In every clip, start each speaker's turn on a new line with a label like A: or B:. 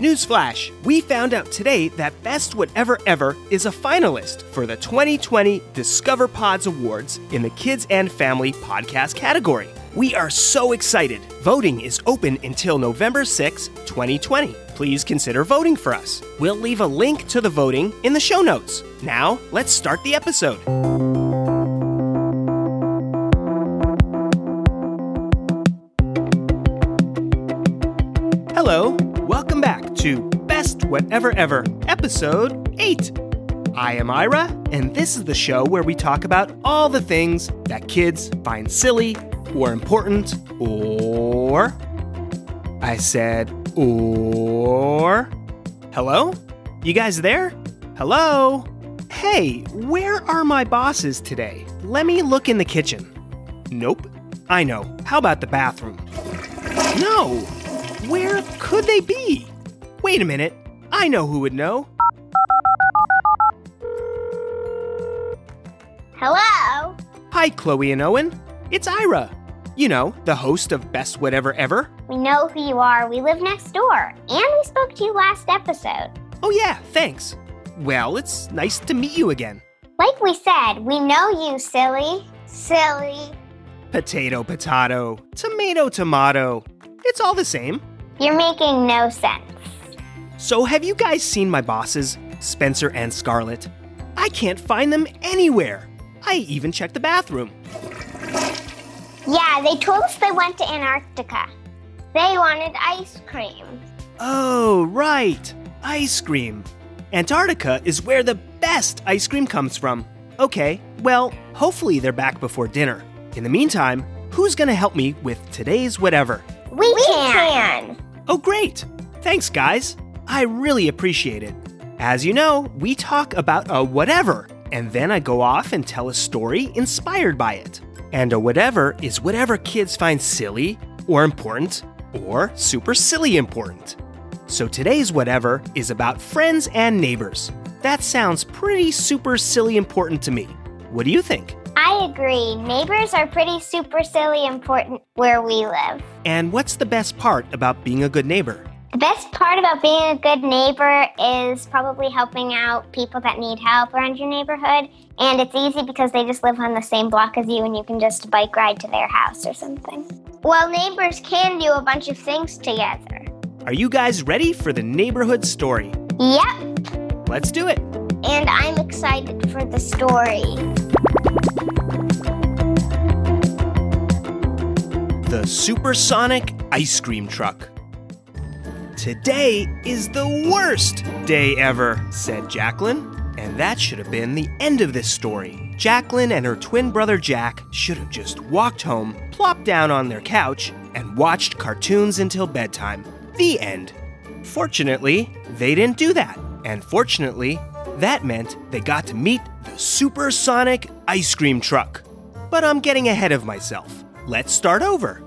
A: Newsflash! We found out today that Best Whatever Ever is a finalist for the 2020 Discover Pods Awards in the Kids and Family Podcast category. We are so excited! Voting is open until November 6, 2020. Please consider voting for us. We'll leave a link to the voting in the show notes. Now, let's start the episode. Welcome back to Best Whatever Ever, episode 8. I am Ira, and this is the show where we talk about all the things that kids find silly or important or. I said, or. Hello? You guys there? Hello? Hey, where are my bosses today? Let me look in the kitchen. Nope. I know. How about the bathroom? No! Where could they be? Wait a minute. I know who would know.
B: Hello?
A: Hi, Chloe and Owen. It's Ira. You know, the host of Best Whatever Ever.
B: We know who you are. We live next door. And we spoke to you last episode.
A: Oh, yeah, thanks. Well, it's nice to meet you again.
B: Like we said, we know you, silly. Silly.
A: Potato, potato, tomato, tomato. It's all the same.
B: You're making no sense.
A: So, have you guys seen my bosses, Spencer and Scarlett? I can't find them anywhere. I even checked the bathroom.
B: Yeah, they told us they went to Antarctica. They wanted ice cream.
A: Oh, right. Ice cream. Antarctica is where the best ice cream comes from. Okay, well, hopefully they're back before dinner. In the meantime, who's gonna help me with today's whatever?
B: We, can.
A: Oh, great! Thanks, guys. I really appreciate it. As you know, we talk about a whatever, and then I go off and tell a story inspired by it. And a whatever is whatever kids find silly, or important, or super silly important. So today's whatever is about friends and neighbors. That sounds pretty super silly important to me. What do you think?
B: I agree. Neighbors are pretty super silly important where we live.
A: And what's the best part about being a good neighbor?
B: The best part about being a good neighbor is probably helping out people that need help around your neighborhood. And it's easy because they just live on the same block as you and you can just bike ride to their house or something. Well, neighbors can do a bunch of things together.
A: Are you guys ready for the neighborhood story?
B: Yep,
A: Let's do it.
B: and I'm excited for the story.
A: The Supersonic Ice Cream Truck. Today is the worst day ever, said Jacqueline. And that should have been the end of this story. Jacqueline and her twin brother Jack should have just walked home, plopped down on their couch, and watched cartoons until bedtime. The end. Fortunately, they didn't do that. And fortunately, that meant they got to meet the supersonic ice cream truck. But I'm getting ahead of myself. Let's start over.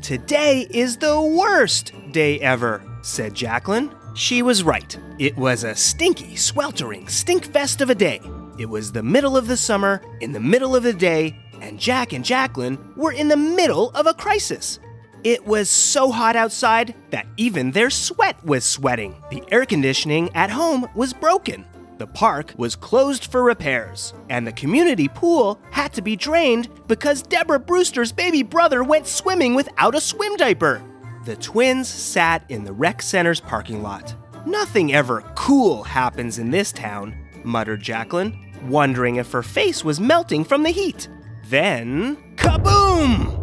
A: Today is the worst day ever, said Jacqueline. She was right. It was a stinky, sweltering stinkfest of a day. It was the middle of the summer, in the middle of the day, and Jack and Jacqueline were in the middle of a crisis. It was so hot outside that even their sweat was sweating. The air conditioning at home was broken. The park was closed for repairs, and the community pool had to be drained because Deborah Brewster's baby brother went swimming without a swim diaper. The twins sat in the rec center's parking lot. Nothing ever cool happens in this town, muttered Jacqueline, wondering if her face was melting from the heat. Then, kaboom!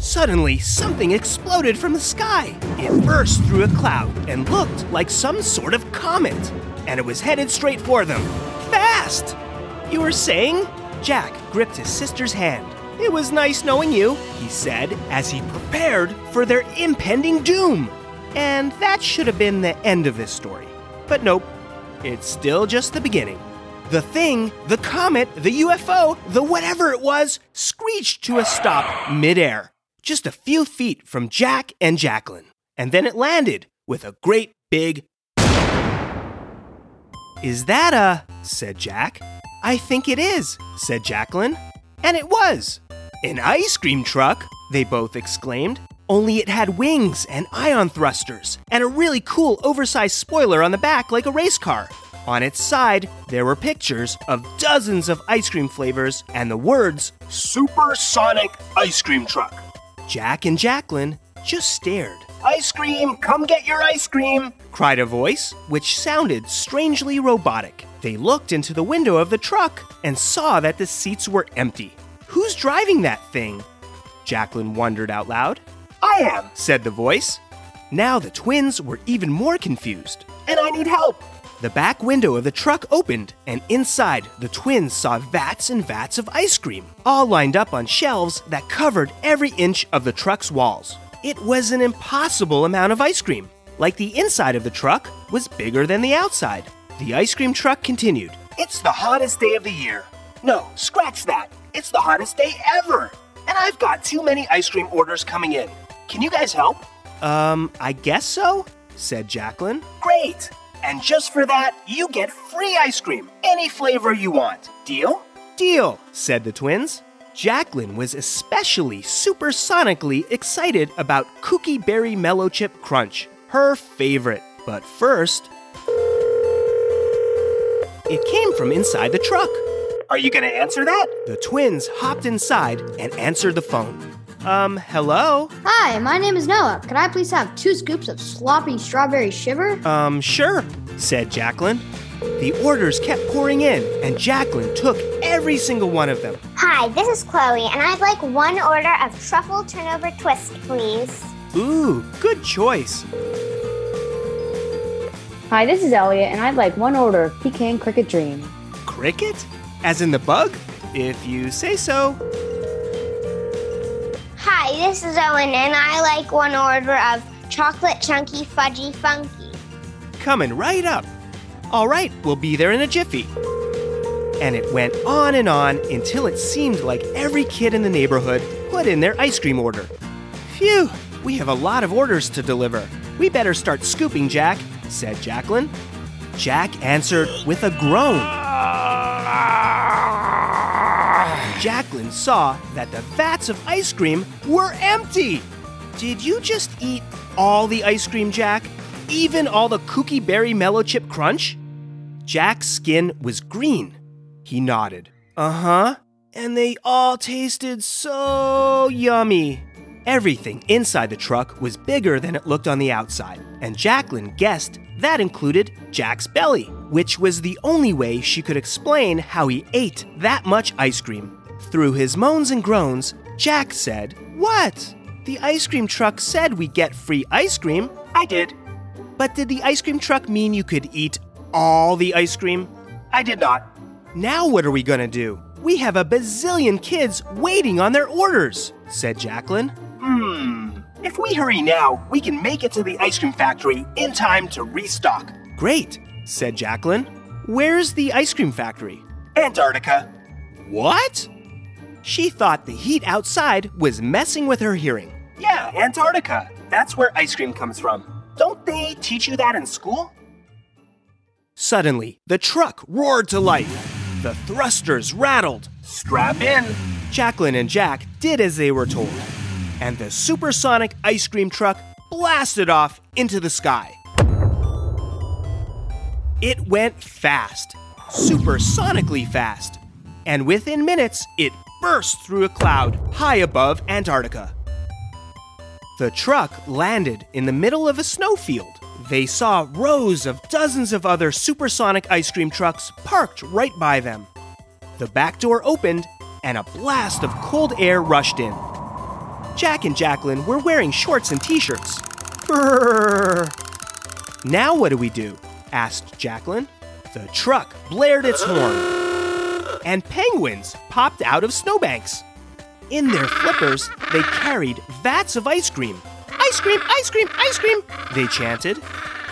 A: Suddenly, something exploded from the sky. It burst through a cloud and looked like some sort of comet, and it was headed straight for them. Fast! You were saying? Jack gripped his sister's hand. It was nice knowing you, he said as he prepared for their impending doom. And that should have been the end of this story. But nope, it's still just the beginning. The thing, the comet, the UFO, the whatever it was, screeched to a stop midair, just a few feet from Jack and Jacqueline. And then it landed with a great big. Is that a. said Jack. I think it is, said Jacqueline. And it was. An ice cream truck, they both exclaimed. only it had wings and ion thrusters, and a really cool oversized spoiler on the back like a race car. On its side, there were pictures of dozens of ice cream flavors and the words
C: Supersonic Ice Cream Truck.
A: Jack and Jacqueline just stared.
C: Ice cream, come get your ice cream.
A: cried a voice, which sounded strangely robotic. They looked into the window of the truck and saw that the seats were empty. Who's driving that thing? Jacqueline wondered out loud.
C: I am,
A: Said the voice. Now the twins were even more confused.
C: and I need help.
A: The back window of the truck opened, and inside, the twins saw vats and vats of ice cream, all lined up on shelves that covered every inch of the truck's walls. It was an impossible amount of ice cream. Like the inside of the truck was bigger than the outside. The ice cream truck continued.
C: It's the hottest day of the year. No, scratch that. It's the hottest day ever. And I've got too many ice cream orders coming in. Can you guys help?
A: Um, I guess so, said Jacqueline.
C: Great. And just for that, you get free ice cream, any flavor you want. Deal?
A: Deal, said the twins. Jacqueline was especially supersonically excited about Cookie Berry Mellow Chip Crunch, her favorite. But first, it came from inside the truck.
C: Are you gonna answer that?
A: The twins hopped inside and answered the phone. Um, hello?
D: Hi, my name is Noah. Could I please have two scoops of sloppy strawberry shiver?
A: Um, sure, said Jacqueline. The orders kept pouring in, and Jacqueline took every single one of them.
B: Hi, this is Chloe, and I'd like one order of truffle turnover twist, please.
A: Ooh, good choice.
E: Hi, this is Elliot, and I'd like one order of pecan cricket dream.
A: Cricket? As in the bug? If you say so.
B: Hi, this is Owen, and I like one order of chocolate chunky fudgy funky.
A: Coming right up. All right, we'll be there in a jiffy. And it went on and on until it seemed like every kid in the neighborhood put in their ice cream order. Phew, we have a lot of orders to deliver. We better start scooping, Jack, said Jacqueline. Jack answered with a groan. Jacqueline saw that the vats of ice cream were empty. Did you just eat all the ice cream, Jack? Even all the Cookie Berry Mellow Chip Crunch? Jack's skin was green. He nodded. Uh huh. And they all tasted so yummy. Everything inside the truck was bigger than it looked on the outside, and Jacqueline guessed that included Jack's belly, which was the only way she could explain how he ate that much ice cream. Through his moans and groans, Jack said, What? The ice cream truck said we get free ice cream,
C: I did.
A: but did the ice cream truck mean you could eat all the ice cream?
C: I did not.
A: Now what are we gonna do? We have a bazillion kids waiting on their orders, said Jacqueline.
C: Hmm. If we hurry now, we can make it to the ice cream factory in time to restock.
A: Great, said Jacqueline. Where's the ice cream factory?
C: Antarctica.
A: What? She thought the heat outside was messing with her hearing.
C: Yeah, Antarctica. That's where ice cream comes from. Don't they teach you that in school?
A: Suddenly, the truck roared to life. The thrusters rattled.
C: Strap in.
A: Jacqueline and Jack did as they were told, and the supersonic ice cream truck blasted off into the sky. It went fast, supersonically fast, and within minutes, it burst through a cloud high above Antarctica. The truck landed in the middle of a snowfield. They saw rows of dozens of other supersonic ice cream trucks parked right by them. The back door opened, and a blast of cold air rushed in. Jack and Jacqueline were wearing shorts and t shirts. Now what do we do? asked Jacqueline. The truck blared its horn, and penguins popped out of snowbanks. In their flippers, they carried vats of ice cream. Ice cream, ice cream, ice cream, they chanted.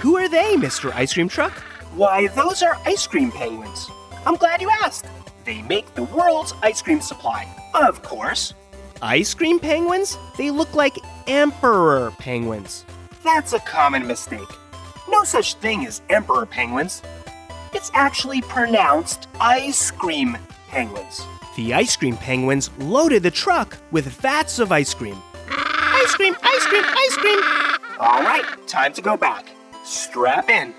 A: Who are they, Mr. Ice Cream Truck?
C: Why, those are ice cream penguins. I'm glad you asked. They make the world's ice cream supply. Of course.
A: Ice cream penguins? They look like emperor penguins.
C: That's a common mistake. No such thing as emperor penguins. It's actually pronounced ice cream penguins.
A: The ice cream penguins loaded the truck with vats of ice cream. Ice cream, ice cream, ice cream,
C: All right, time to go back. Strap in.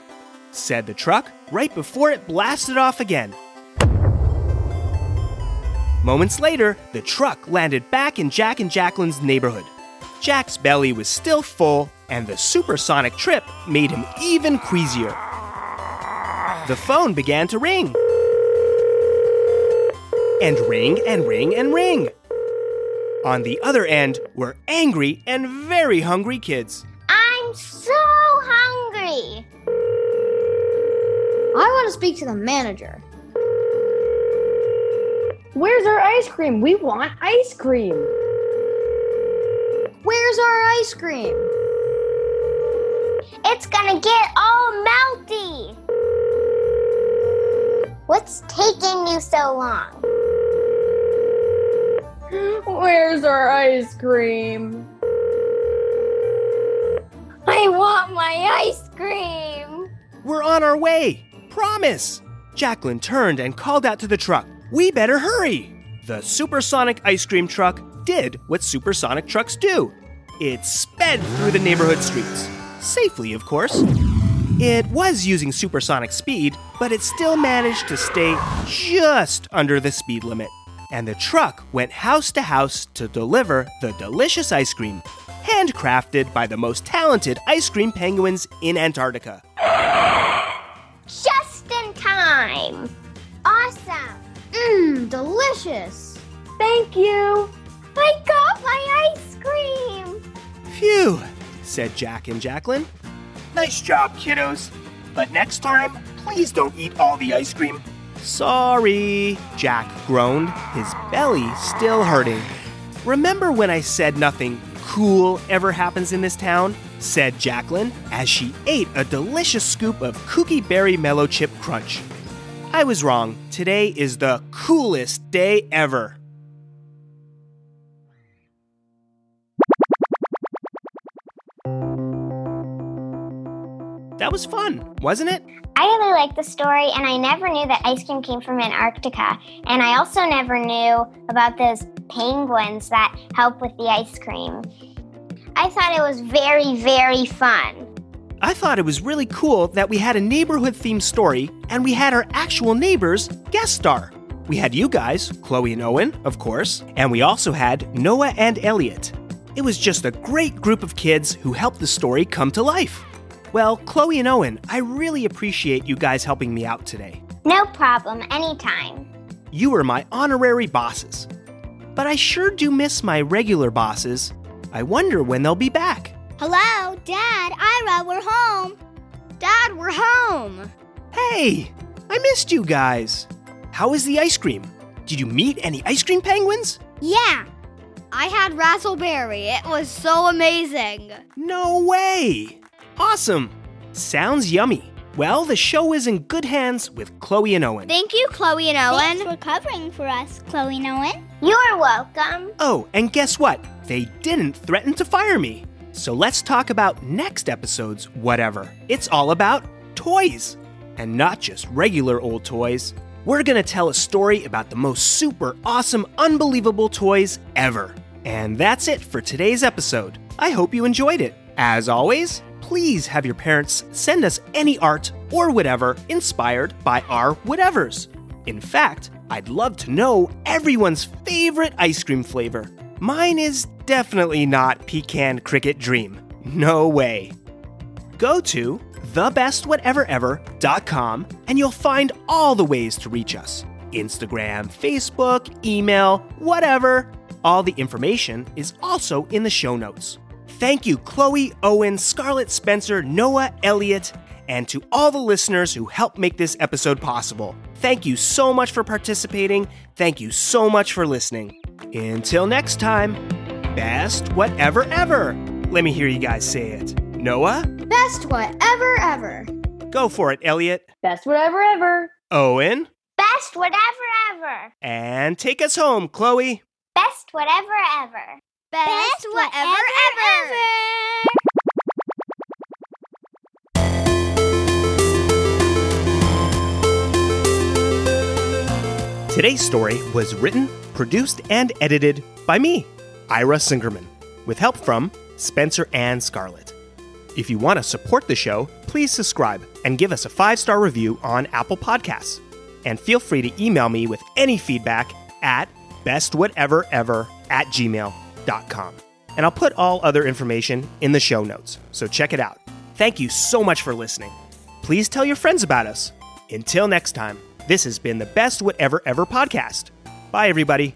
A: said the truck right before it blasted off again. Moments later, the truck landed back in Jack and Jacqueline's neighborhood. Jack's belly was still full, and the supersonic trip made him even queasier. The phone began to ring. And ring and ring and ring. On the other end were angry and very hungry kids.
B: I'm so hungry.
D: I want to speak to the manager.
E: Where's our ice cream? We want ice cream.
D: Where's our ice cream?
B: It's gonna get all melty. What's taking you so long?
E: Where's our ice cream?
B: I want my ice cream.
A: We're on our way! Promise! Jacqueline turned and called out to the truck. We better hurry! The supersonic ice cream truck did what supersonic trucks do it sped through the neighborhood streets. Safely, of course. It was using supersonic speed, but it still managed to stay just under the speed limit. And the truck went house to house to deliver the delicious ice cream, handcrafted by the most talented ice cream penguins in Antarctica.
B: Just in time. Awesome.
D: Mmm, delicious.
E: Thank you.
B: I got my ice cream.
A: Phew, said Jack and Jacqueline.
C: Nice job, kiddos. But next time, please don't eat all the ice cream.
A: Sorry, Jack groaned, his belly still hurting. Remember when I said nothing cool ever happens in this town? said Jacqueline as she ate a delicious scoop of Cookie Berry Mellow Chip Crunch. I was wrong. Today is the coolest day ever. That was fun, wasn't it?
B: I really liked the story, and I never knew that ice cream came from Antarctica. And I also never knew about those penguins that help with the ice cream. I thought it was very, very fun.
A: I thought it was really cool that we had a neighborhood themed story and we had our actual neighbors guest star. We had you guys, Chloe and Owen, of course, and we also had Noah and Elliot. It was just a great group of kids who helped the story come to life. Well, Chloe and Owen, I really appreciate you guys helping me out today.
B: No problem, anytime.
A: You are my honorary bosses. But I sure do miss my regular bosses. I wonder when they'll be back.
B: Hello, Dad, Ira, we're home.
D: Dad, we're home.
A: Hey, I missed you guys. How was the ice cream? Did you meet any ice cream penguins?
D: Yeah. I had razzleberry. It was so amazing.
A: No way! Awesome! Sounds yummy. Well, the show is in good hands with Chloe and Owen.
D: Thank you, Chloe and Owen.
B: Thanks for covering for us, Chloe and Owen. You're welcome.
A: Oh, and guess what? They didn't threaten to fire me. So let's talk about next episode's whatever. It's all about toys. And not just regular old toys. We're gonna tell a story about the most super awesome, unbelievable toys ever. And that's it for today's episode. I hope you enjoyed it. As always, please have your parents send us any art or whatever inspired by our whatevers. In fact, I'd love to know everyone's favorite ice cream flavor. Mine is definitely not pecan cricket dream. No way. Go to thebestwhateverever.com and you'll find all the ways to reach us Instagram, Facebook, email, whatever. All the information is also in the show notes. Thank you, Chloe, Owen, Scarlett, Spencer, Noah, Elliot, and to all the listeners who helped make this episode possible. Thank you so much for participating. Thank you so much for listening. Until next time, best whatever ever. Let me hear you guys say it. Noah,
D: Best whatever ever.
A: go for it, Elliot.
E: Best whatever ever.
A: Owen,
B: Best whatever ever.
A: and take us home, Chloe.
B: Best whatever ever.
D: Best, whatever, ever.
A: Today's story was written, produced, and edited by me, Ira Singerman, with help from Spencer and Scarlett. If you want to support the show, please subscribe and give us a five star review on Apple Podcasts. And feel free to email me with any feedback at bestwhateverever at And I'll put all other information in the show notes, so check it out. Thank you so much for listening. Please tell your friends about us. Until next time, this has been the Best Whatever Ever podcast. Bye, everybody.